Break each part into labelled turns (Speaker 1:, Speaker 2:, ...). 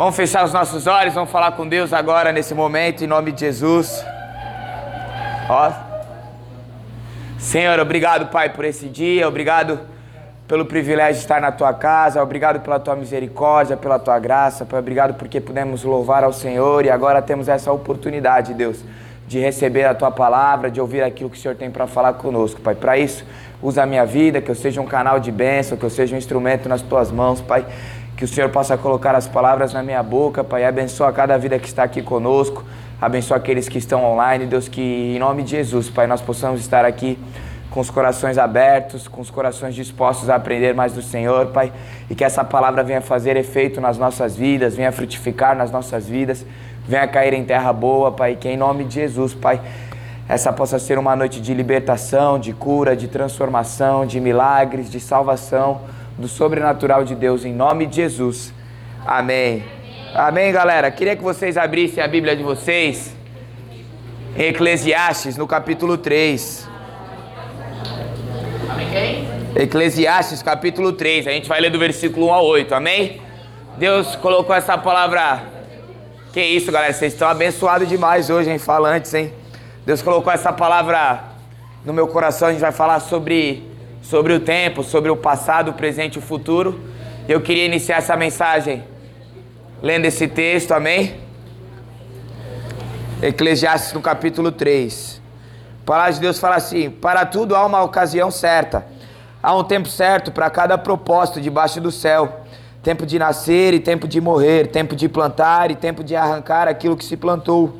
Speaker 1: Vamos fechar os nossos olhos, vamos falar com Deus agora nesse momento, em nome de Jesus. Ó. Senhor, obrigado, Pai, por esse dia, obrigado pelo privilégio de estar na tua casa, obrigado pela tua misericórdia, pela tua graça, Pai, obrigado porque pudemos louvar ao Senhor e agora temos essa oportunidade, Deus, de receber a tua palavra, de ouvir aquilo que o Senhor tem para falar conosco, Pai. Para isso, usa a minha vida, que eu seja um canal de bênção, que eu seja um instrumento nas tuas mãos, Pai que o Senhor possa colocar as palavras na minha boca, Pai. Abençoa cada vida que está aqui conosco. Abençoa aqueles que estão online, Deus, que em nome de Jesus, Pai, nós possamos estar aqui com os corações abertos, com os corações dispostos a aprender mais do Senhor, Pai, e que essa palavra venha fazer efeito nas nossas vidas, venha frutificar nas nossas vidas, venha cair em terra boa, Pai, que em nome de Jesus, Pai, essa possa ser uma noite de libertação, de cura, de transformação, de milagres, de salvação do sobrenatural de Deus em nome de Jesus. Amém. Amém, galera. Queria que vocês abrissem a Bíblia de vocês em Eclesiastes, no capítulo 3. Amém. Eclesiastes, capítulo 3. A gente vai ler do versículo 1 a 8. Amém? Deus colocou essa palavra. Que isso, galera. Vocês estão abençoados demais hoje, hein? Falantes, hein? Deus colocou essa palavra no meu coração. A gente vai falar sobre sobre o tempo, sobre o passado, o presente e o futuro. Eu queria iniciar essa mensagem lendo esse texto, amém? Eclesiastes no capítulo 3. A palavra de Deus fala assim: Para tudo há uma ocasião certa, há um tempo certo para cada propósito debaixo do céu. Tempo de nascer e tempo de morrer, tempo de plantar e tempo de arrancar aquilo que se plantou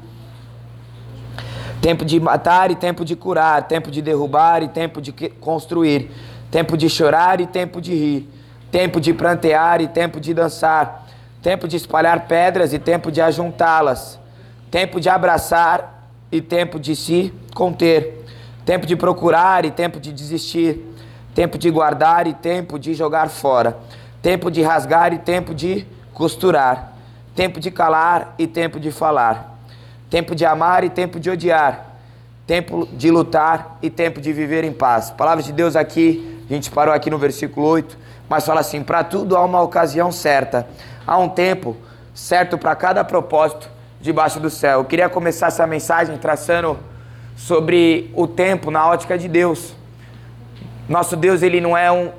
Speaker 1: Tempo de matar e tempo de curar, tempo de derrubar e tempo de construir, tempo de chorar e tempo de rir, tempo de prantear e tempo de dançar, tempo de espalhar pedras e tempo de ajuntá-las, tempo de abraçar e tempo de se conter, tempo de procurar e tempo de desistir, tempo de guardar e tempo de jogar fora, tempo de rasgar e tempo de costurar, tempo de calar e tempo de falar tempo de amar e tempo de odiar, tempo de lutar e tempo de viver em paz. Palavra de Deus aqui, a gente parou aqui no versículo 8, mas fala assim: para tudo há uma ocasião certa, há um tempo certo para cada propósito debaixo do céu. Eu queria começar essa mensagem traçando sobre o tempo na ótica de Deus. Nosso Deus, ele não é um,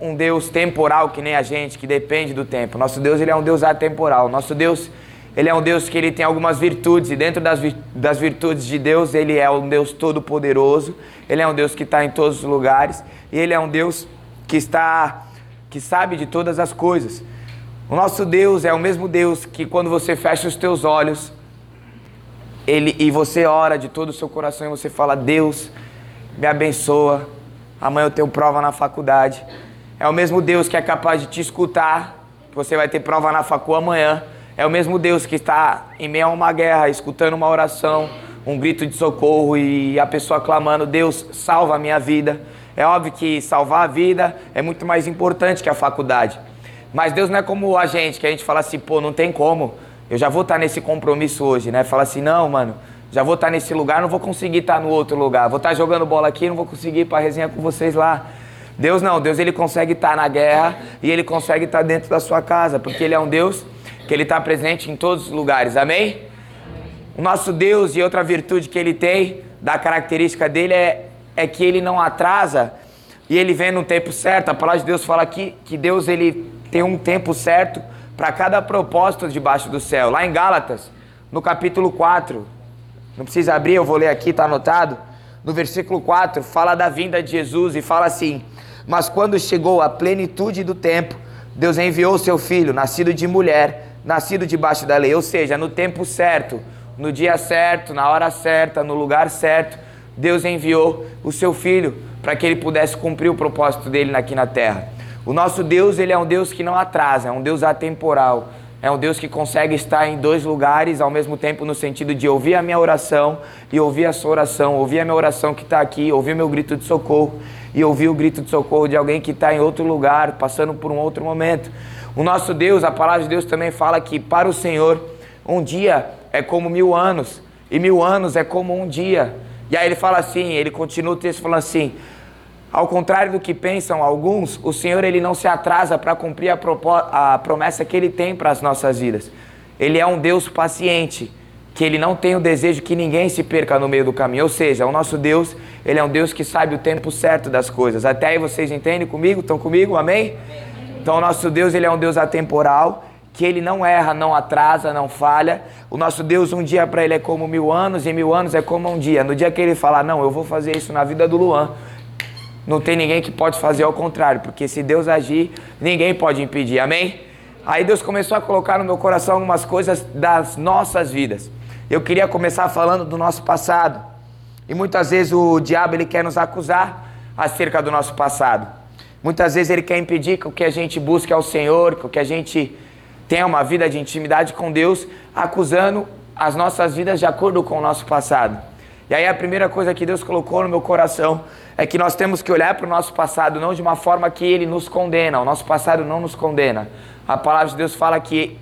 Speaker 1: um Deus temporal que nem a gente, que depende do tempo. Nosso Deus, ele é um Deus atemporal. Nosso Deus, ele é um Deus que ele tem algumas virtudes, e dentro das, das virtudes de Deus, ele é um Deus todo-poderoso, ele é um Deus que está em todos os lugares, e ele é um Deus que está, que sabe de todas as coisas. O nosso Deus é o mesmo Deus que quando você fecha os teus olhos, ele, e você ora de todo o seu coração e você fala, Deus, me abençoa, amanhã eu tenho prova na faculdade. É o mesmo Deus que é capaz de te escutar, você vai ter prova na facu amanhã, é o mesmo Deus que está em meio a uma guerra, escutando uma oração, um grito de socorro e a pessoa clamando: Deus, salva a minha vida. É óbvio que salvar a vida é muito mais importante que a faculdade. Mas Deus não é como a gente, que a gente fala assim, pô, não tem como. Eu já vou estar nesse compromisso hoje, né? Fala assim, não, mano, já vou estar nesse lugar, não vou conseguir estar no outro lugar. Vou estar jogando bola aqui, não vou conseguir ir para resenha com vocês lá. Deus não, Deus ele consegue estar na guerra e ele consegue estar dentro da sua casa, porque ele é um Deus que Ele está presente em todos os lugares, amém? O nosso Deus e outra virtude que Ele tem, da característica dele, é, é que Ele não atrasa e Ele vem no tempo certo. A palavra de Deus fala aqui que Deus ele tem um tempo certo para cada propósito debaixo do céu. Lá em Gálatas, no capítulo 4, não precisa abrir, eu vou ler aqui, está anotado. No versículo 4, fala da vinda de Jesus e fala assim: Mas quando chegou a plenitude do tempo, Deus enviou seu filho, nascido de mulher nascido debaixo da lei, ou seja, no tempo certo, no dia certo, na hora certa, no lugar certo, Deus enviou o seu filho para que ele pudesse cumprir o propósito dele aqui na terra. O nosso Deus, ele é um Deus que não atrasa, é um Deus atemporal. É um Deus que consegue estar em dois lugares ao mesmo tempo, no sentido de ouvir a minha oração e ouvir a sua oração, ouvir a minha oração que está aqui, ouvir meu grito de socorro e ouvir o grito de socorro de alguém que está em outro lugar, passando por um outro momento. O nosso Deus, a palavra de Deus também fala que para o Senhor um dia é como mil anos e mil anos é como um dia. E aí ele fala assim, ele continua o texto falando assim: Ao contrário do que pensam alguns, o Senhor ele não se atrasa para cumprir a, a promessa que ele tem para as nossas vidas. Ele é um Deus paciente, que ele não tem o desejo que ninguém se perca no meio do caminho. Ou seja, o nosso Deus, ele é um Deus que sabe o tempo certo das coisas. Até aí vocês entendem comigo? Estão comigo? Amém? Então o nosso Deus, ele é um Deus atemporal, que ele não erra, não atrasa, não falha. O nosso Deus, um dia para ele é como mil anos, e mil anos é como um dia. No dia que ele falar, não, eu vou fazer isso na vida do Luan, não tem ninguém que pode fazer ao contrário, porque se Deus agir, ninguém pode impedir. Amém? Aí Deus começou a colocar no meu coração algumas coisas das nossas vidas. Eu queria começar falando do nosso passado. E muitas vezes o diabo ele quer nos acusar acerca do nosso passado. Muitas vezes ele quer impedir que o que a gente busque ao Senhor, que o que a gente tenha uma vida de intimidade com Deus, acusando as nossas vidas de acordo com o nosso passado. E aí a primeira coisa que Deus colocou no meu coração é que nós temos que olhar para o nosso passado não de uma forma que ele nos condena, o nosso passado não nos condena. A palavra de Deus fala que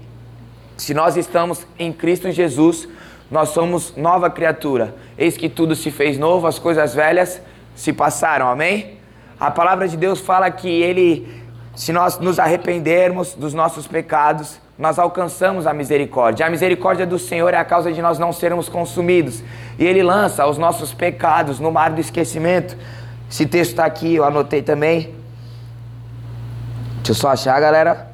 Speaker 1: se nós estamos em Cristo Jesus, nós somos nova criatura. Eis que tudo se fez novo, as coisas velhas se passaram. Amém? A palavra de Deus fala que ele se nós nos arrependermos dos nossos pecados, nós alcançamos a misericórdia. A misericórdia do Senhor é a causa de nós não sermos consumidos. E Ele lança os nossos pecados no mar do esquecimento. Esse texto está aqui, eu anotei também. Deixa eu só achar, galera.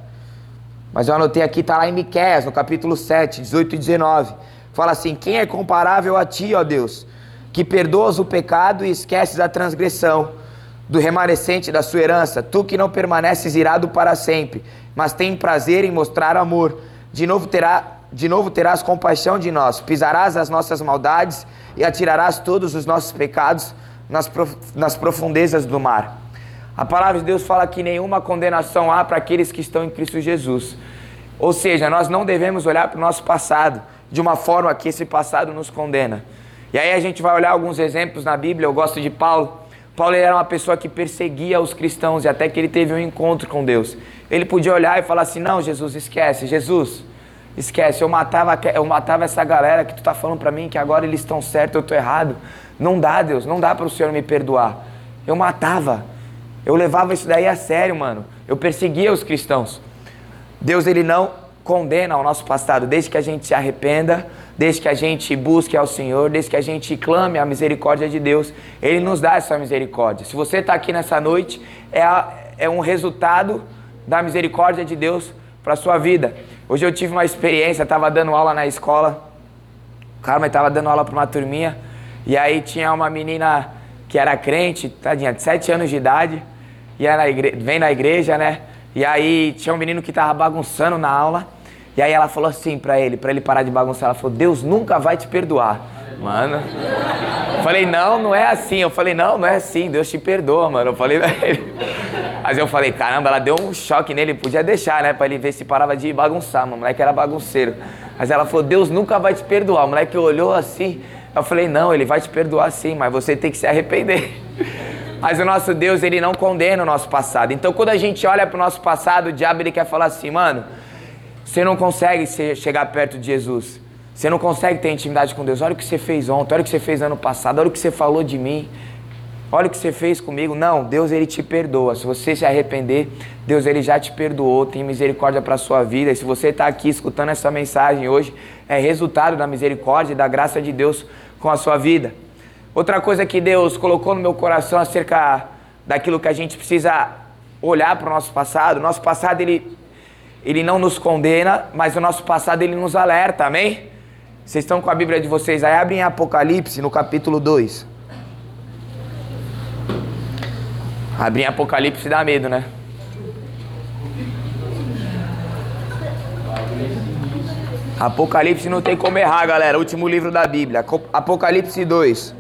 Speaker 1: Mas eu anotei aqui, está lá em Miqueias, no capítulo 7, 18 e 19. Fala assim: Quem é comparável a ti, ó Deus, que perdoas o pecado e esqueces a transgressão do remanescente da sua herança, tu que não permaneces irado para sempre, mas tem prazer em mostrar amor. De novo terá de novo terás compaixão de nós, pisarás as nossas maldades e atirarás todos os nossos pecados nas, prof... nas profundezas do mar. A palavra de Deus fala que nenhuma condenação há para aqueles que estão em Cristo Jesus. Ou seja, nós não devemos olhar para o nosso passado de uma forma que esse passado nos condena. E aí a gente vai olhar alguns exemplos na Bíblia. Eu gosto de Paulo. Paulo era uma pessoa que perseguia os cristãos e até que ele teve um encontro com Deus. Ele podia olhar e falar assim: Não, Jesus, esquece. Jesus, esquece. Eu matava, eu matava essa galera que tu está falando para mim que agora eles estão certos, eu estou errado. Não dá, Deus, não dá para o Senhor me perdoar. Eu matava. Eu levava isso daí a sério, mano. Eu perseguia os cristãos. Deus ele não condena o nosso passado, desde que a gente se arrependa, desde que a gente busque ao Senhor, desde que a gente clame a misericórdia de Deus, Ele nos dá essa misericórdia. Se você está aqui nessa noite, é, a, é um resultado da misericórdia de Deus para a sua vida. Hoje eu tive uma experiência, estava dando aula na escola, Carmen estava dando aula para uma turminha, e aí tinha uma menina que era crente, tadinha, de 7 anos de idade, e era igre... vem na igreja, né? E aí tinha um menino que tava bagunçando na aula. E aí ela falou assim para ele, para ele parar de bagunçar, ela falou: "Deus nunca vai te perdoar". Mano. Falei: "Não, não é assim". Eu falei: "Não, não é assim. Deus te perdoa, mano". Eu falei pra ele. Mas eu falei: "Caramba, ela deu um choque nele, podia deixar, né, para ele ver se parava de bagunçar, mano. O moleque era bagunceiro". Mas ela falou: "Deus nunca vai te perdoar". O moleque olhou assim, eu falei, não, ele vai te perdoar sim, mas você tem que se arrepender. Mas o nosso Deus, ele não condena o nosso passado. Então, quando a gente olha para o nosso passado, o diabo ele quer falar assim, mano, você não consegue chegar perto de Jesus. Você não consegue ter intimidade com Deus. Olha o que você fez ontem, olha o que você fez ano passado, olha o que você falou de mim. Olha o que você fez comigo. Não, Deus ele te perdoa. Se você se arrepender, Deus ele já te perdoou, tem misericórdia para sua vida. E se você está aqui escutando essa mensagem hoje, é resultado da misericórdia e da graça de Deus com a sua vida. Outra coisa que Deus colocou no meu coração acerca daquilo que a gente precisa olhar para o nosso passado. Nosso passado ele, ele não nos condena, mas o nosso passado ele nos alerta, amém? Vocês estão com a Bíblia de vocês aí? Abrem Apocalipse no capítulo 2. Abrir em Apocalipse dá medo, né? Apocalipse não tem como errar, galera. Último livro da Bíblia. Apocalipse 2.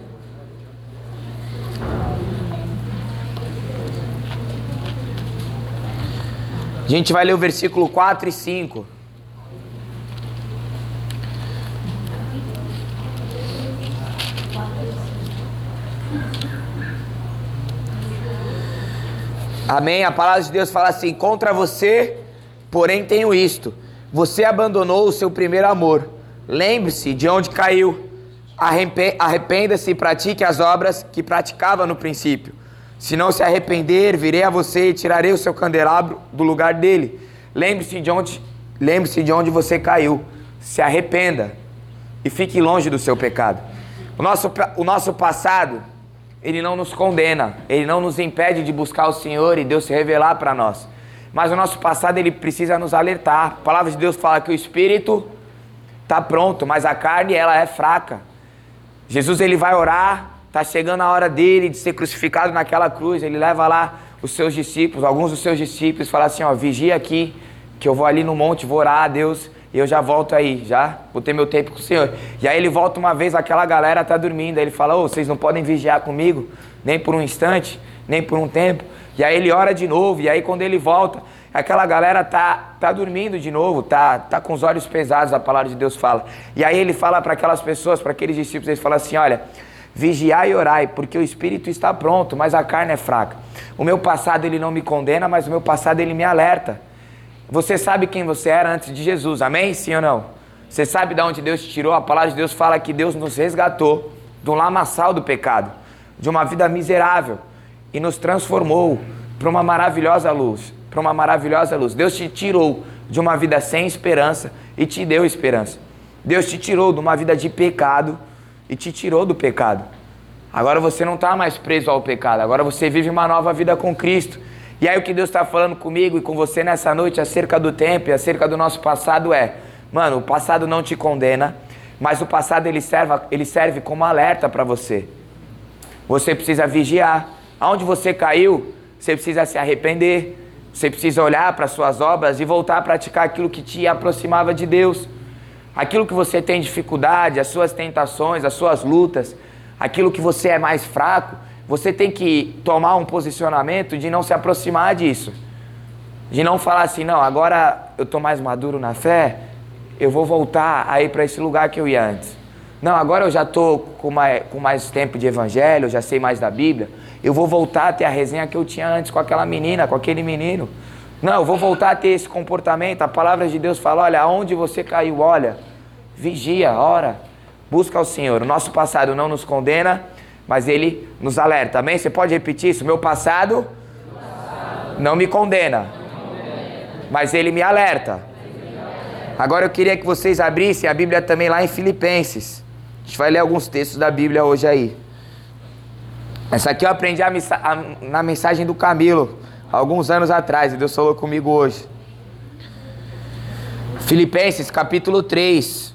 Speaker 1: A gente vai ler o versículo 4 e 5. Amém? A palavra de Deus fala assim: contra você, porém tenho isto você abandonou o seu primeiro amor. Lembre-se de onde caiu. Arrependa-se e pratique as obras que praticava no princípio. Se não se arrepender, virei a você e tirarei o seu candelabro do lugar dele. Lembre-se de onde, lembre-se de onde você caiu. Se arrependa e fique longe do seu pecado. O nosso, o nosso passado, ele não nos condena, ele não nos impede de buscar o Senhor e Deus se revelar para nós. Mas o nosso passado, ele precisa nos alertar. A palavra de Deus fala que o espírito está pronto, mas a carne, ela é fraca. Jesus, ele vai orar, Está chegando a hora dele de ser crucificado naquela cruz. Ele leva lá os seus discípulos, alguns dos seus discípulos, fala assim: ó, vigia aqui, que eu vou ali no monte, vou orar a Deus e eu já volto aí, já vou ter meu tempo com o Senhor. E aí ele volta uma vez, aquela galera está dormindo. Aí ele fala: ô, vocês não podem vigiar comigo, nem por um instante, nem por um tempo. E aí ele ora de novo, e aí quando ele volta, aquela galera tá, tá dormindo de novo, tá, tá com os olhos pesados, a palavra de Deus fala. E aí ele fala para aquelas pessoas, para aqueles discípulos, ele fala assim: olha. Vigiai e orai, porque o espírito está pronto, mas a carne é fraca. O meu passado ele não me condena, mas o meu passado ele me alerta. Você sabe quem você era antes de Jesus, amém? Sim ou não? Você sabe de onde Deus te tirou? A palavra de Deus fala que Deus nos resgatou do lamaçal do pecado, de uma vida miserável e nos transformou para uma maravilhosa luz, para uma maravilhosa luz. Deus te tirou de uma vida sem esperança e te deu esperança. Deus te tirou de uma vida de pecado e te tirou do pecado. Agora você não está mais preso ao pecado, agora você vive uma nova vida com Cristo. E aí o que Deus está falando comigo e com você nessa noite acerca do tempo e acerca do nosso passado é, mano, o passado não te condena, mas o passado ele serve, ele serve como alerta para você. Você precisa vigiar. Aonde você caiu, você precisa se arrepender. Você precisa olhar para suas obras e voltar a praticar aquilo que te aproximava de Deus aquilo que você tem dificuldade, as suas tentações, as suas lutas, aquilo que você é mais fraco, você tem que tomar um posicionamento de não se aproximar disso. De não falar assim, não, agora eu estou mais maduro na fé, eu vou voltar a ir para esse lugar que eu ia antes. Não, agora eu já estou com mais, com mais tempo de evangelho, já sei mais da Bíblia, eu vou voltar ter a resenha que eu tinha antes com aquela menina, com aquele menino. Não, eu vou voltar a ter esse comportamento. A palavra de Deus fala: olha, aonde você caiu, olha, vigia, ora, busca o Senhor. O nosso passado não nos condena, mas ele nos alerta. Amém? Você pode repetir isso? Meu passado, passado. não me condena, mas ele me alerta. Agora eu queria que vocês abrissem a Bíblia também lá em Filipenses. A gente vai ler alguns textos da Bíblia hoje aí. Essa aqui eu aprendi a, a, na mensagem do Camilo alguns anos atrás, e Deus falou comigo hoje. Filipenses capítulo 3.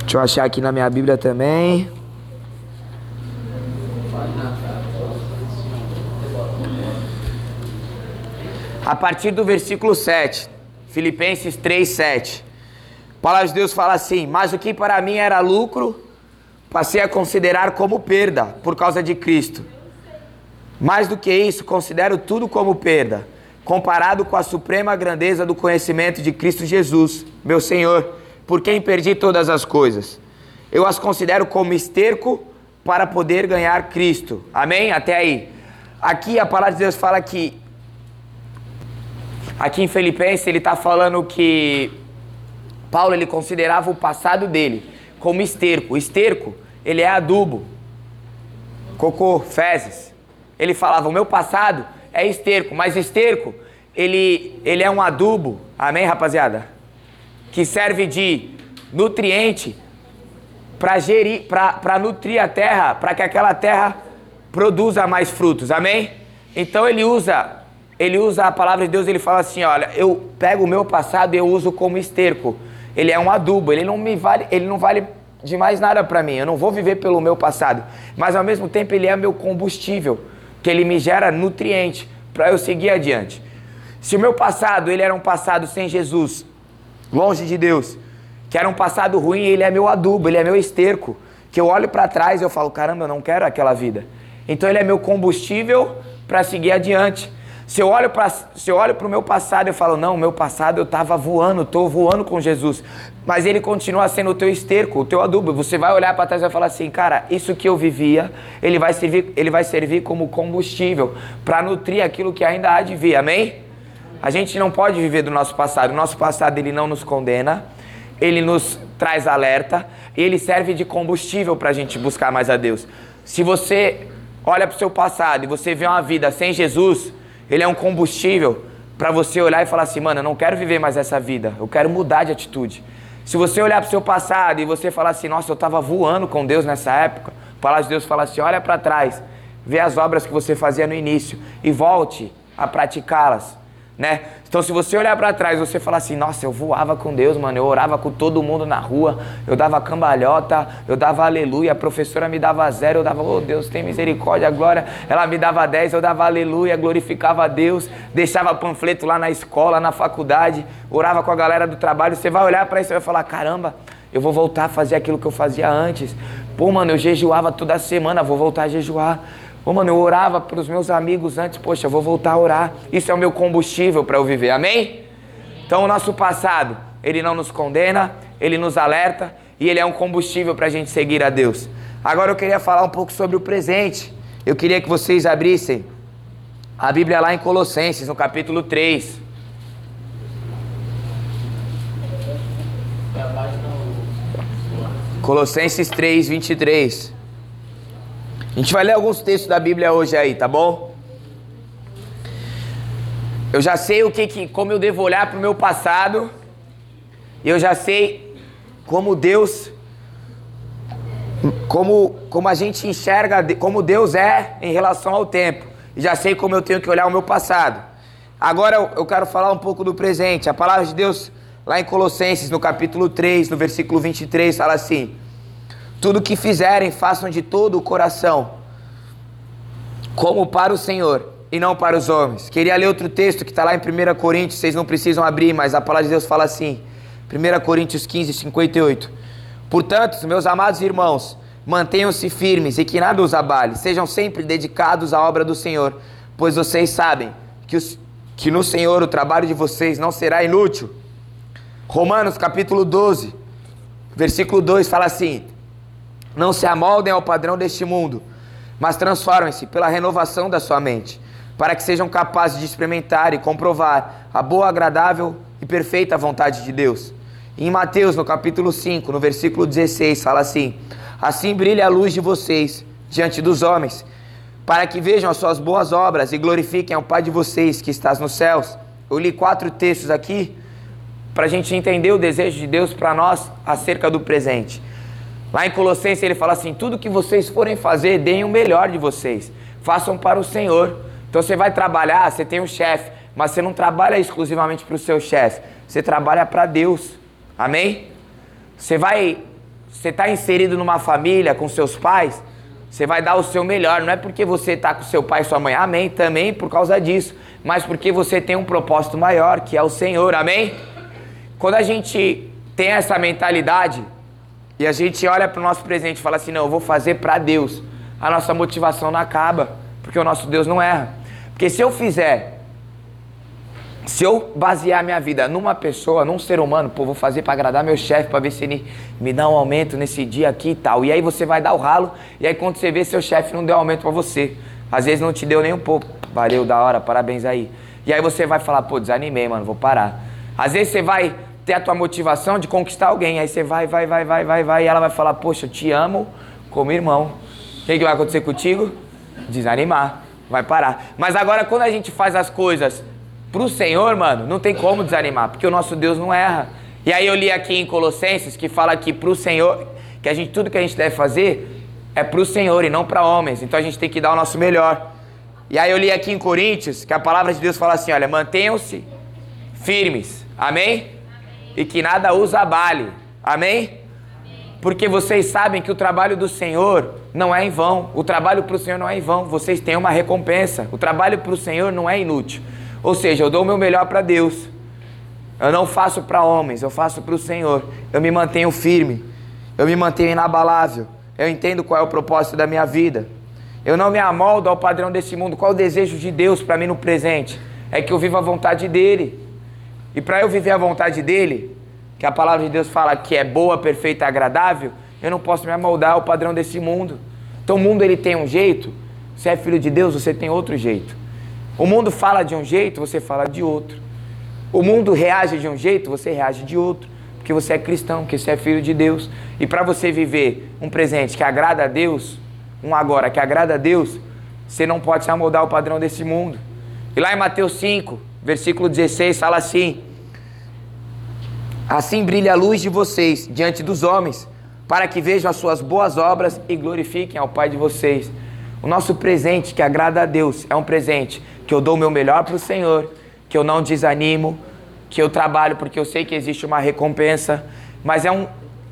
Speaker 1: Deixa eu achar aqui na minha Bíblia também. A partir do versículo 7, Filipenses 3, 7. A palavra de Deus fala assim: Mas o que para mim era lucro, passei a considerar como perda por causa de Cristo. Mais do que isso, considero tudo como perda, comparado com a suprema grandeza do conhecimento de Cristo Jesus, meu Senhor, por quem perdi todas as coisas. Eu as considero como esterco para poder ganhar Cristo. Amém? Até aí. Aqui a palavra de Deus fala que. Aqui em Filipenses ele está falando que Paulo ele considerava o passado dele como esterco. O esterco, ele é adubo, cocô, fezes. Ele falava: o meu passado é esterco, mas esterco, ele, ele é um adubo, amém, rapaziada? Que serve de nutriente para gerir, para nutrir a terra, para que aquela terra produza mais frutos, amém? Então ele usa, ele usa a palavra de Deus, ele fala assim, olha, eu pego o meu passado e eu uso como esterco. Ele é um adubo, ele não me vale, ele não vale de mais nada para mim. Eu não vou viver pelo meu passado, mas ao mesmo tempo ele é meu combustível que ele me gera nutriente para eu seguir adiante. Se o meu passado ele era um passado sem Jesus, longe de Deus, que era um passado ruim, ele é meu adubo, ele é meu esterco, que eu olho para trás e eu falo, caramba, eu não quero aquela vida. Então ele é meu combustível para seguir adiante. Se eu olho para se eu olho para o meu passado, eu falo, não, o meu passado eu estava voando, estou voando com Jesus. Mas ele continua sendo o teu esterco, o teu adubo. Você vai olhar para trás e vai falar assim, cara, isso que eu vivia, ele vai servir, ele vai servir como combustível para nutrir aquilo que ainda há de vir. Amém? A gente não pode viver do nosso passado. O nosso passado ele não nos condena, ele nos traz alerta e ele serve de combustível para a gente buscar mais a Deus. Se você olha para o seu passado e você vê uma vida sem Jesus, ele é um combustível para você olhar e falar assim, mano, eu não quero viver mais essa vida, eu quero mudar de atitude. Se você olhar para o seu passado e você falar assim, nossa, eu estava voando com Deus nessa época, a palavra de Deus fala assim, olha para trás, vê as obras que você fazia no início e volte a praticá-las né? Então, se você olhar para trás, você falar assim: Nossa, eu voava com Deus, mano. Eu orava com todo mundo na rua. Eu dava cambalhota, eu dava aleluia. A professora me dava zero, eu dava, oh Deus, tem misericórdia, glória. Ela me dava dez, eu dava aleluia, glorificava a Deus. Deixava panfleto lá na escola, na faculdade. Orava com a galera do trabalho. Você vai olhar para isso e vai falar: Caramba, eu vou voltar a fazer aquilo que eu fazia antes. Pô, mano, eu jejuava toda semana, vou voltar a jejuar. Ô, mano, eu orava para os meus amigos antes, poxa, eu vou voltar a orar. Isso é o meu combustível para eu viver, amém? Então, o nosso passado, ele não nos condena, ele nos alerta e ele é um combustível para a gente seguir a Deus. Agora eu queria falar um pouco sobre o presente. Eu queria que vocês abrissem a Bíblia lá em Colossenses, no capítulo 3. Colossenses 3, 23. A gente vai ler alguns textos da Bíblia hoje aí, tá bom? Eu já sei o que, que como eu devo olhar para o meu passado. E eu já sei como Deus como como a gente enxerga como Deus é em relação ao tempo. E já sei como eu tenho que olhar o meu passado. Agora eu quero falar um pouco do presente. A palavra de Deus lá em Colossenses, no capítulo 3, no versículo 23, fala assim: tudo que fizerem, façam de todo o coração, como para o Senhor e não para os homens. Queria ler outro texto que está lá em 1 Coríntios, vocês não precisam abrir, mas a palavra de Deus fala assim: 1 Coríntios 15, 58. Portanto, meus amados irmãos, mantenham-se firmes e que nada os abale, sejam sempre dedicados à obra do Senhor, pois vocês sabem que, os, que no Senhor o trabalho de vocês não será inútil. Romanos capítulo 12, versículo 2 fala assim: não se amoldem ao padrão deste mundo, mas transformem-se pela renovação da sua mente, para que sejam capazes de experimentar e comprovar a boa, agradável e perfeita vontade de Deus. em Mateus, no capítulo 5, no versículo 16, fala assim: Assim brilha a luz de vocês diante dos homens, para que vejam as suas boas obras e glorifiquem ao Pai de vocês que estás nos céus. Eu li quatro textos aqui para a gente entender o desejo de Deus para nós acerca do presente. Lá em Colossenses ele fala assim: tudo que vocês forem fazer, deem o melhor de vocês. Façam para o Senhor. Então você vai trabalhar, você tem um chefe, mas você não trabalha exclusivamente para o seu chefe. Você trabalha para Deus. Amém? Você vai, você está inserido numa família com seus pais, você vai dar o seu melhor. Não é porque você está com seu pai e sua mãe. Amém? Também por causa disso. Mas porque você tem um propósito maior, que é o Senhor. Amém? Quando a gente tem essa mentalidade, e a gente olha para o nosso presente e fala assim: não, eu vou fazer para Deus. A nossa motivação não acaba, porque o nosso Deus não erra. Porque se eu fizer, se eu basear minha vida numa pessoa, num ser humano, pô, vou fazer para agradar meu chefe, para ver se ele me dá um aumento nesse dia aqui e tal. E aí você vai dar o ralo, e aí quando você vê, seu chefe não deu aumento para você. Às vezes não te deu nem um pouco. Valeu, da hora, parabéns aí. E aí você vai falar, pô, desanimei, mano, vou parar. Às vezes você vai ter a tua motivação de conquistar alguém. Aí você vai, vai, vai, vai, vai, vai, e ela vai falar, poxa, eu te amo como irmão. O que, que vai acontecer contigo? Desanimar, vai parar. Mas agora quando a gente faz as coisas pro Senhor, mano, não tem como desanimar, porque o nosso Deus não erra. E aí eu li aqui em Colossenses que fala que pro Senhor, que a gente tudo que a gente deve fazer é pro Senhor e não para homens. Então a gente tem que dar o nosso melhor. E aí eu li aqui em Coríntios que a palavra de Deus fala assim, olha, mantenham-se firmes. Amém? E que nada os abale. Amém? Porque vocês sabem que o trabalho do Senhor não é em vão. O trabalho para o Senhor não é em vão. Vocês têm uma recompensa. O trabalho para o Senhor não é inútil. Ou seja, eu dou o meu melhor para Deus. Eu não faço para homens, eu faço para o Senhor. Eu me mantenho firme. Eu me mantenho inabalável. Eu entendo qual é o propósito da minha vida. Eu não me amoldo ao padrão desse mundo. Qual é o desejo de Deus para mim no presente? É que eu viva a vontade dele. E para eu viver a vontade dele, que a palavra de Deus fala que é boa, perfeita agradável, eu não posso me amoldar ao padrão desse mundo. Então o mundo ele tem um jeito, você é filho de Deus, você tem outro jeito. O mundo fala de um jeito, você fala de outro. O mundo reage de um jeito, você reage de outro. Porque você é cristão, porque você é filho de Deus. E para você viver um presente que agrada a Deus, um agora que agrada a Deus, você não pode se amoldar ao padrão desse mundo. E lá em Mateus 5, versículo 16, fala assim: Assim brilha a luz de vocês diante dos homens, para que vejam as suas boas obras e glorifiquem ao Pai de vocês. O nosso presente que agrada a Deus é um presente que eu dou o meu melhor para o Senhor, que eu não desanimo, que eu trabalho porque eu sei que existe uma recompensa, mas é, um,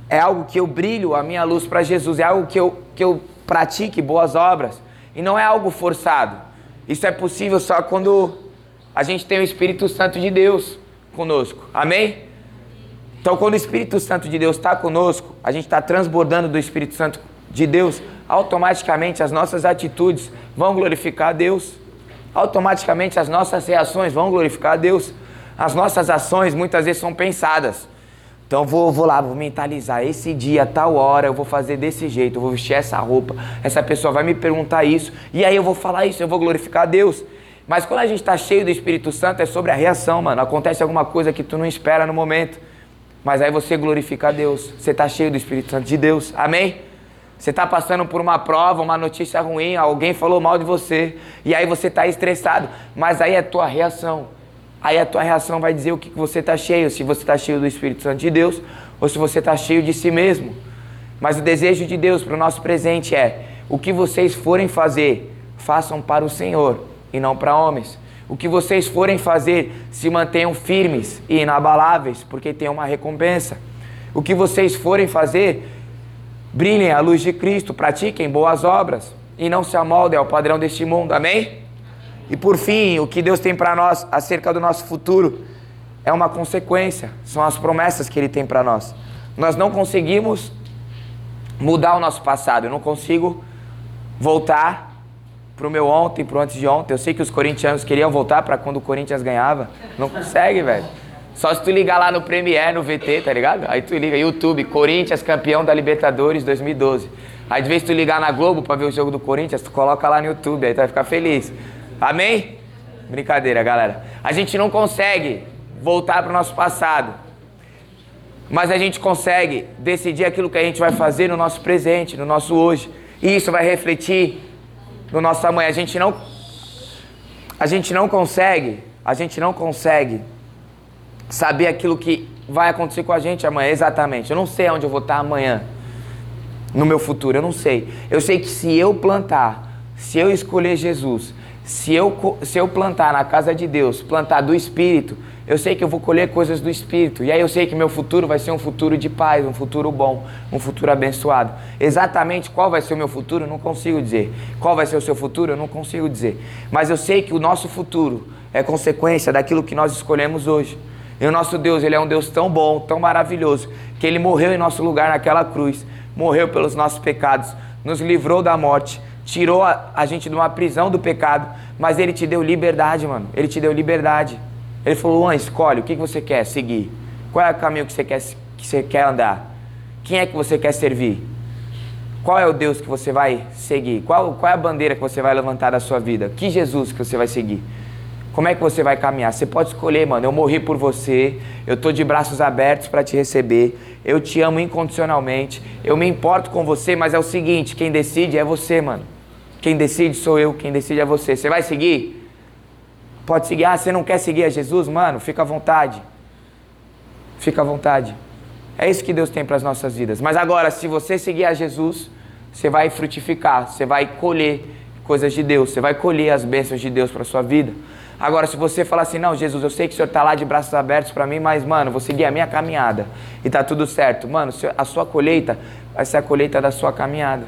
Speaker 1: é algo que eu brilho a minha luz para Jesus, é algo que eu, que eu pratique boas obras e não é algo forçado. Isso é possível só quando a gente tem o Espírito Santo de Deus conosco. Amém? Então, quando o Espírito Santo de Deus está conosco, a gente está transbordando do Espírito Santo de Deus, automaticamente as nossas atitudes vão glorificar a Deus. Automaticamente as nossas reações vão glorificar a Deus. As nossas ações muitas vezes são pensadas. Então vou, vou lá, vou mentalizar. Esse dia, tal hora, eu vou fazer desse jeito, eu vou vestir essa roupa. Essa pessoa vai me perguntar isso. E aí eu vou falar isso, eu vou glorificar a Deus. Mas quando a gente está cheio do Espírito Santo, é sobre a reação, mano. Acontece alguma coisa que tu não espera no momento. Mas aí você glorifica a Deus. Você está cheio do Espírito Santo de Deus. Amém? Você está passando por uma prova, uma notícia ruim, alguém falou mal de você. E aí você está estressado. Mas aí é tua reação. Aí a tua reação vai dizer o que você está cheio. Se você está cheio do Espírito Santo de Deus ou se você está cheio de si mesmo. Mas o desejo de Deus para o nosso presente é: o que vocês forem fazer, façam para o Senhor e não para homens. O que vocês forem fazer, se mantenham firmes e inabaláveis, porque tem uma recompensa. O que vocês forem fazer, brilhem à luz de Cristo, pratiquem boas obras e não se amoldem ao padrão deste mundo. Amém? E por fim, o que Deus tem para nós acerca do nosso futuro é uma consequência, são as promessas que Ele tem para nós. Nós não conseguimos mudar o nosso passado, eu não consigo voltar pro meu ontem, pro antes de ontem. Eu sei que os corintianos queriam voltar para quando o Corinthians ganhava. Não consegue, velho. Só se tu ligar lá no Premiere, no VT, tá ligado? Aí tu liga, YouTube, Corinthians campeão da Libertadores 2012. Aí de vez tu ligar na Globo para ver o jogo do Corinthians, tu coloca lá no YouTube, aí tu vai ficar feliz. Amém? Brincadeira, galera. A gente não consegue voltar pro nosso passado. Mas a gente consegue decidir aquilo que a gente vai fazer no nosso presente, no nosso hoje. E isso vai refletir no nosso amanhã. A gente não a gente não consegue, a gente não consegue saber aquilo que vai acontecer com a gente amanhã exatamente. Eu não sei onde eu vou estar amanhã no meu futuro, eu não sei. Eu sei que se eu plantar, se eu escolher Jesus, se eu, se eu plantar na casa de Deus, plantar do Espírito, eu sei que eu vou colher coisas do Espírito. E aí eu sei que meu futuro vai ser um futuro de paz, um futuro bom, um futuro abençoado. Exatamente qual vai ser o meu futuro, não consigo dizer. Qual vai ser o seu futuro, eu não consigo dizer. Mas eu sei que o nosso futuro é consequência daquilo que nós escolhemos hoje. E o nosso Deus, ele é um Deus tão bom, tão maravilhoso, que ele morreu em nosso lugar naquela cruz, morreu pelos nossos pecados, nos livrou da morte, tirou a, a gente de uma prisão do pecado, mas ele te deu liberdade, mano. Ele te deu liberdade. Ele falou, Luan, escolhe o que você quer seguir. Qual é o caminho que você quer, que você quer andar? Quem é que você quer servir? Qual é o Deus que você vai seguir? Qual, qual é a bandeira que você vai levantar da sua vida? Que Jesus que você vai seguir? Como é que você vai caminhar? Você pode escolher, mano. Eu morri por você. Eu tô de braços abertos para te receber. Eu te amo incondicionalmente. Eu me importo com você, mas é o seguinte, quem decide é você, mano. Quem decide sou eu, quem decide é você. Você vai seguir? Pode seguir. Ah, você não quer seguir a Jesus? Mano, fica à vontade. Fica à vontade. É isso que Deus tem para as nossas vidas. Mas agora, se você seguir a Jesus, você vai frutificar, você vai colher coisas de Deus, você vai colher as bênçãos de Deus para sua vida. Agora, se você falar assim, não, Jesus, eu sei que o Senhor está lá de braços abertos para mim, mas, mano, vou seguir a minha caminhada e tá tudo certo. Mano, a sua colheita vai ser a colheita da sua caminhada.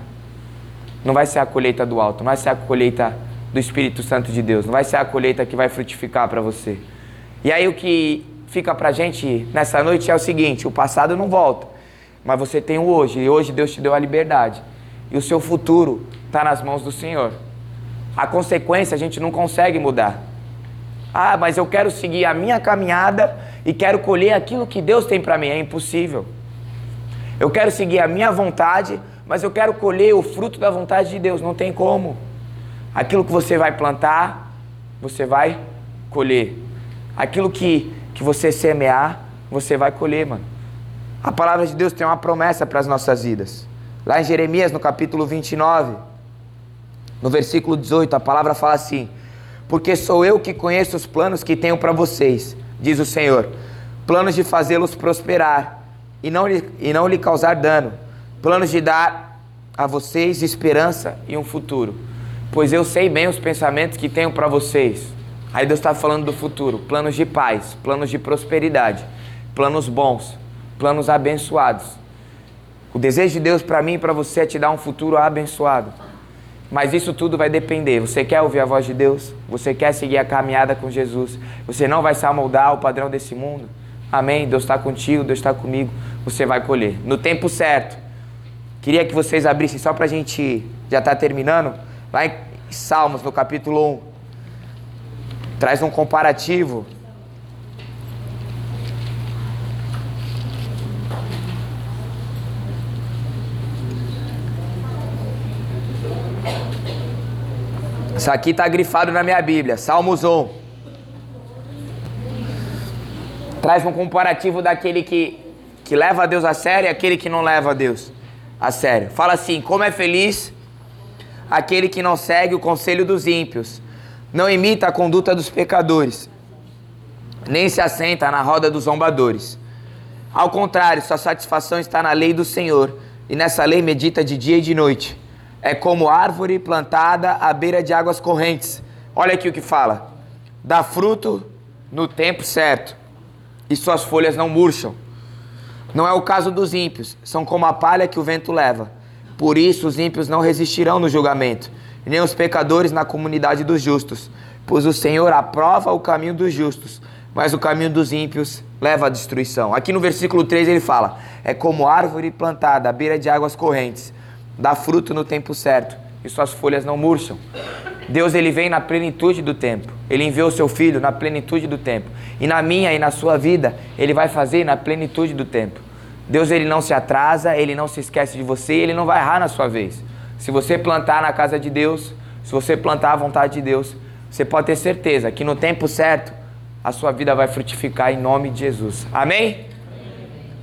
Speaker 1: Não vai ser a colheita do alto, não vai ser a colheita do Espírito Santo de Deus. Não vai ser a colheita que vai frutificar para você. E aí o que fica para gente nessa noite é o seguinte: o passado não volta, mas você tem o hoje. E hoje Deus te deu a liberdade. E o seu futuro está nas mãos do Senhor. A consequência a gente não consegue mudar. Ah, mas eu quero seguir a minha caminhada e quero colher aquilo que Deus tem para mim. É impossível. Eu quero seguir a minha vontade, mas eu quero colher o fruto da vontade de Deus. Não tem como. Aquilo que você vai plantar, você vai colher. Aquilo que, que você semear, você vai colher, mano. A palavra de Deus tem uma promessa para as nossas vidas. Lá em Jeremias, no capítulo 29, No versículo 18, a palavra fala assim: Porque sou eu que conheço os planos que tenho para vocês, diz o Senhor, planos de fazê-los prosperar e não, lhe, e não lhe causar dano, planos de dar a vocês esperança e um futuro. Pois eu sei bem os pensamentos que tenho para vocês. Aí Deus está falando do futuro: planos de paz, planos de prosperidade, planos bons, planos abençoados. O desejo de Deus para mim e para você é te dar um futuro abençoado. Mas isso tudo vai depender. Você quer ouvir a voz de Deus? Você quer seguir a caminhada com Jesus? Você não vai se amoldar ao padrão desse mundo? Amém? Deus está contigo, Deus está comigo. Você vai colher no tempo certo. Queria que vocês abrissem só para a gente já estar tá terminando. Lá em Salmos, no capítulo 1. Traz um comparativo Isso aqui está grifado na minha Bíblia, Salmos 1. Traz um comparativo daquele que, que leva a Deus a sério e aquele que não leva a Deus a sério. Fala assim: como é feliz aquele que não segue o conselho dos ímpios, não imita a conduta dos pecadores, nem se assenta na roda dos zombadores. Ao contrário, sua satisfação está na lei do Senhor, e nessa lei medita de dia e de noite é como árvore plantada à beira de águas correntes. Olha aqui o que fala: dá fruto no tempo certo, e suas folhas não murcham. Não é o caso dos ímpios, são como a palha que o vento leva. Por isso os ímpios não resistirão no julgamento, nem os pecadores na comunidade dos justos. Pois o Senhor aprova o caminho dos justos, mas o caminho dos ímpios leva à destruição. Aqui no versículo 3 ele fala: É como árvore plantada à beira de águas correntes dá fruto no tempo certo e suas folhas não murcham. Deus ele vem na plenitude do tempo. Ele enviou o seu filho na plenitude do tempo. E na minha e na sua vida, ele vai fazer na plenitude do tempo. Deus ele não se atrasa, ele não se esquece de você, ele não vai errar na sua vez. Se você plantar na casa de Deus, se você plantar a vontade de Deus, você pode ter certeza que no tempo certo a sua vida vai frutificar em nome de Jesus. Amém?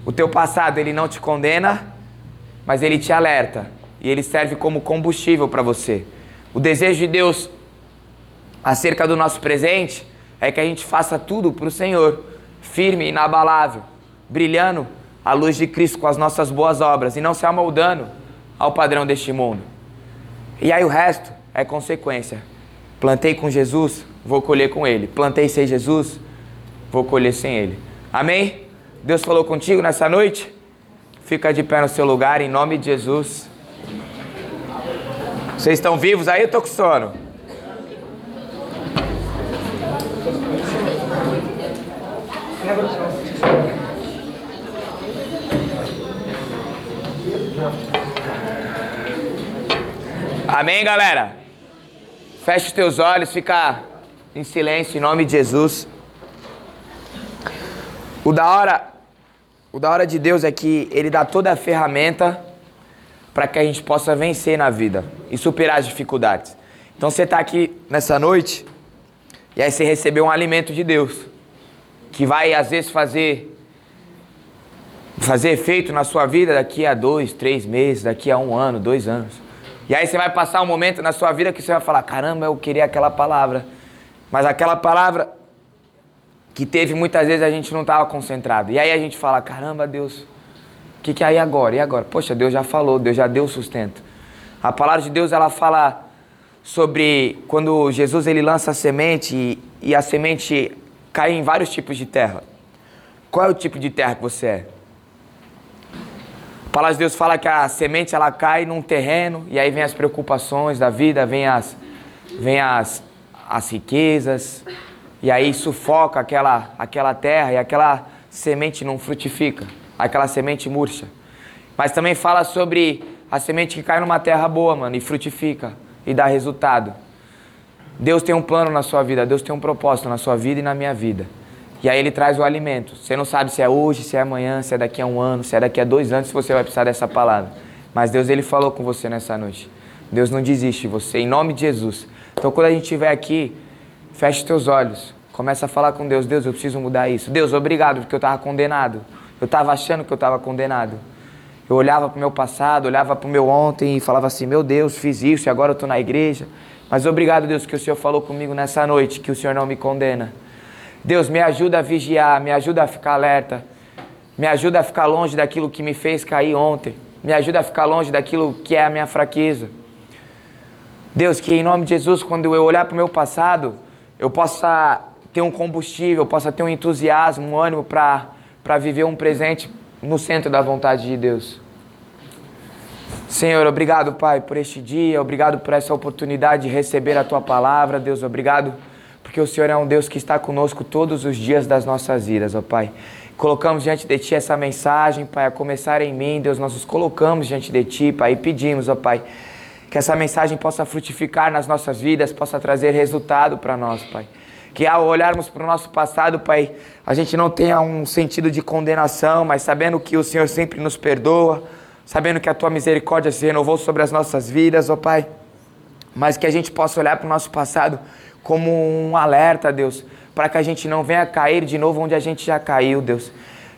Speaker 1: O teu passado ele não te condena, mas ele te alerta e ele serve como combustível para você. O desejo de Deus acerca do nosso presente é que a gente faça tudo para o Senhor, firme, inabalável, brilhando a luz de Cristo com as nossas boas obras e não se amoldando ao padrão deste mundo. E aí o resto é consequência. Plantei com Jesus, vou colher com Ele. Plantei sem Jesus, vou colher sem Ele. Amém? Deus falou contigo nessa noite? Fica de pé no seu lugar, em nome de Jesus. Vocês estão vivos aí? Eu tô com sono. Amém, galera? Feche os teus olhos, fica em silêncio em nome de Jesus. O da hora, o da hora de Deus é que ele dá toda a ferramenta para que a gente possa vencer na vida e superar as dificuldades. Então você está aqui nessa noite e aí você recebeu um alimento de Deus que vai às vezes fazer fazer efeito na sua vida daqui a dois, três meses, daqui a um ano, dois anos. E aí você vai passar um momento na sua vida que você vai falar: caramba, eu queria aquela palavra, mas aquela palavra que teve muitas vezes a gente não estava concentrado. E aí a gente fala: caramba, Deus o que, que é aí agora? E agora? Poxa, Deus já falou, Deus já deu sustento. A palavra de Deus ela fala sobre quando Jesus ele lança a semente e, e a semente cai em vários tipos de terra. Qual é o tipo de terra que você é? A palavra de Deus fala que a semente ela cai num terreno e aí vem as preocupações da vida, vem as, vem as, as riquezas e aí sufoca aquela, aquela terra e aquela semente não frutifica aquela semente murcha. Mas também fala sobre a semente que cai numa terra boa, mano, e frutifica e dá resultado. Deus tem um plano na sua vida, Deus tem um propósito na sua vida e na minha vida. E aí ele traz o alimento. Você não sabe se é hoje, se é amanhã, se é daqui a um ano, se é daqui a dois anos, se você vai precisar dessa palavra. Mas Deus ele falou com você nessa noite. Deus não desiste de você, em nome de Jesus. Então quando a gente estiver aqui, feche teus olhos. Começa a falar com Deus. Deus, eu preciso mudar isso. Deus, obrigado, porque eu estava condenado. Eu estava achando que eu estava condenado. Eu olhava para o meu passado, olhava para o meu ontem e falava assim: Meu Deus, fiz isso e agora eu estou na igreja. Mas obrigado, Deus, que o Senhor falou comigo nessa noite, que o Senhor não me condena. Deus, me ajuda a vigiar, me ajuda a ficar alerta, me ajuda a ficar longe daquilo que me fez cair ontem, me ajuda a ficar longe daquilo que é a minha fraqueza. Deus, que em nome de Jesus, quando eu olhar para o meu passado, eu possa ter um combustível, possa ter um entusiasmo, um ânimo para viver um presente no centro da vontade de Deus. Senhor, obrigado, Pai, por este dia, obrigado por essa oportunidade de receber a Tua palavra, Deus, obrigado porque o Senhor é um Deus que está conosco todos os dias das nossas vidas, ó Pai. Colocamos diante de Ti essa mensagem, Pai, a começar em mim, Deus, nós nos colocamos diante de Ti, Pai, e pedimos, ó Pai, que essa mensagem possa frutificar nas nossas vidas, possa trazer resultado para nós, Pai. Que ao olharmos para o nosso passado, Pai, a gente não tenha um sentido de condenação, mas sabendo que o Senhor sempre nos perdoa, sabendo que a Tua misericórdia se renovou sobre as nossas vidas, ó Pai. Mas que a gente possa olhar para o nosso passado como um alerta, Deus, para que a gente não venha cair de novo onde a gente já caiu, Deus.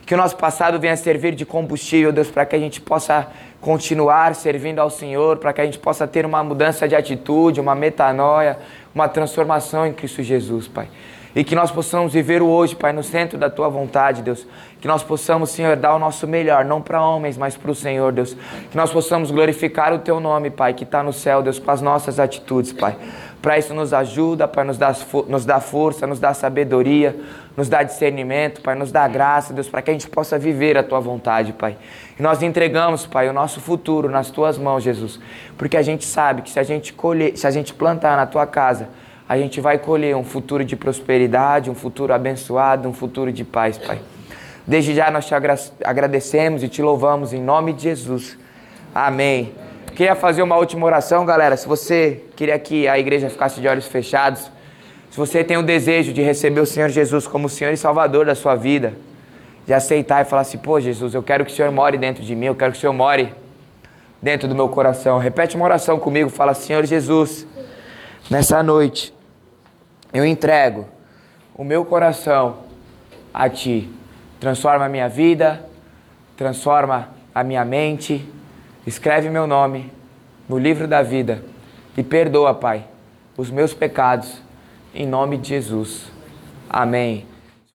Speaker 1: Que o nosso passado venha servir de combustível, Deus, para que a gente possa continuar servindo ao Senhor, para que a gente possa ter uma mudança de atitude, uma metanoia, uma transformação em Cristo Jesus, Pai. E que nós possamos viver o hoje, Pai, no centro da Tua vontade, Deus. Que nós possamos, Senhor, dar o nosso melhor, não para homens, mas para o Senhor, Deus. Que nós possamos glorificar o Teu nome, Pai, que está no céu, Deus, com as nossas atitudes, Pai. Para isso nos ajuda, Pai, nos dá, nos dá força, nos dá sabedoria, nos dá discernimento, Pai, nos dá graça, Deus, para que a gente possa viver a Tua vontade, Pai. E nós entregamos, Pai, o nosso futuro nas Tuas mãos, Jesus, porque a gente sabe que se a gente colher, se a gente plantar na Tua casa, a gente vai colher um futuro de prosperidade, um futuro abençoado, um futuro de paz, Pai. Desde já nós te agradecemos e te louvamos em nome de Jesus. Amém. Queria fazer uma última oração, galera. Se você queria que a igreja ficasse de olhos fechados, se você tem o desejo de receber o Senhor Jesus como Senhor e Salvador da sua vida, de aceitar e falar assim: pô, Jesus, eu quero que o Senhor more dentro de mim, eu quero que o Senhor more dentro do meu coração. Repete uma oração comigo, fala: Senhor Jesus, nessa noite eu entrego o meu coração a Ti. Transforma a minha vida, transforma a minha mente Escreve meu nome no livro da vida e perdoa, Pai, os meus pecados, em nome de Jesus. Amém.